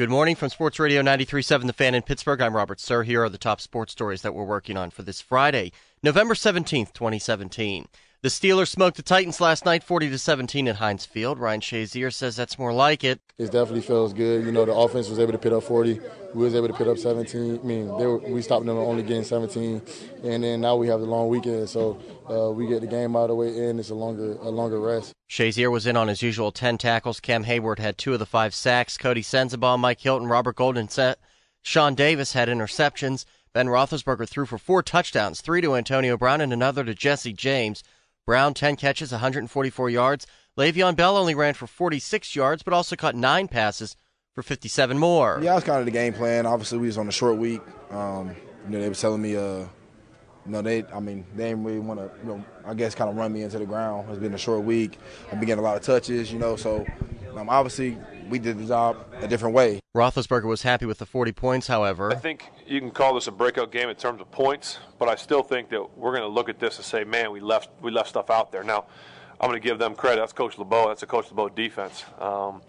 Good morning from Sports Radio 93.7 The Fan in Pittsburgh. I'm Robert Sir. Here are the top sports stories that we're working on for this Friday, November 17th, 2017. The Steelers smoked the Titans last night, 40 to 17 at Heinz Field. Ryan Shazier says that's more like it. It definitely feels good. You know, the offense was able to put up 40. We was able to put up 17. I mean, were, we stopped them only getting 17, and then now we have the long weekend, so uh, we get the game out of the way, and it's a longer a longer rest. Shazier was in on his usual 10 tackles. Cam Heyward had two of the five sacks. Coty Sensabaugh, Mike Hilton, Robert Golden, set. Sean Davis had interceptions. Ben Roethlisberger threw for four touchdowns, three to Antonio Brown and another to Jesse James. Brown, 10 catches, 144 yards. Le'Veon Bell only ran for 46 yards, but also caught nine passes for 57 more. Yeah, that was kind of the game plan. Obviously, we was on a short week. Um, you know, they were telling me, uh, you know, they, I mean, they didn't really want to, you know, I guess kind of run me into the ground. It's been a short week. I've been getting a lot of touches, you know, so um, obviously we did the job a different way. Roethlisberger was happy with the 40 points, however. I think you can call this a breakout game in terms of points, but I still think that we're going to look at this and say, man, we left we left stuff out there. Now, I'm going to give them credit. That's Coach LeBeau. That's a Coach LeBeau defense. Um,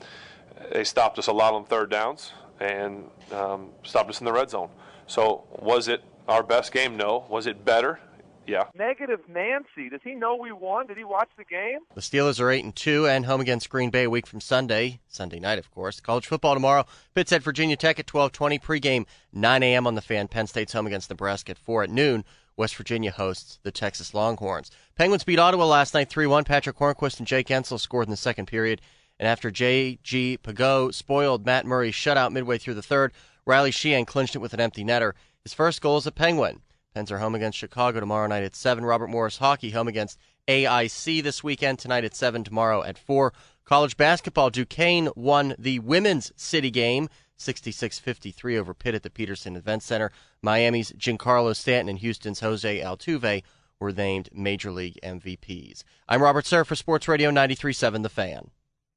they stopped us a lot on third downs and um, stopped us in the red zone. So, was it our best game? No. Was it better? Yeah. Negative Nancy. Does he know we won? Did he watch the game? The Steelers are eight and two and home against Green Bay a week from Sunday, Sunday night, of course. College football tomorrow. Pitt's at Virginia Tech at twelve twenty. Pregame nine a.m. on the fan. Penn State's home against Nebraska at four at noon. West Virginia hosts the Texas Longhorns. Penguins beat Ottawa last night 3 1. Patrick Hornqvist and Jake Guentzel scored in the second period. And after J.G. Pageau spoiled Matt Murray's shutout midway through the third, Riley Sheahan clinched it with an empty netter. His first goal as a Penguin. Pens are home against Chicago tomorrow night at 7. Robert Morris Hockey home against AIC this weekend, tonight at 7, tomorrow at 4. College basketball, Duquesne won the women's city game 66 53 over Pitt at the Petersen Event Center. Miami's Giancarlo Stanton and Houston's Jose Altuve were named Major League MVPs. I'm Robert Sir for Sports Radio 93.7 The Fan.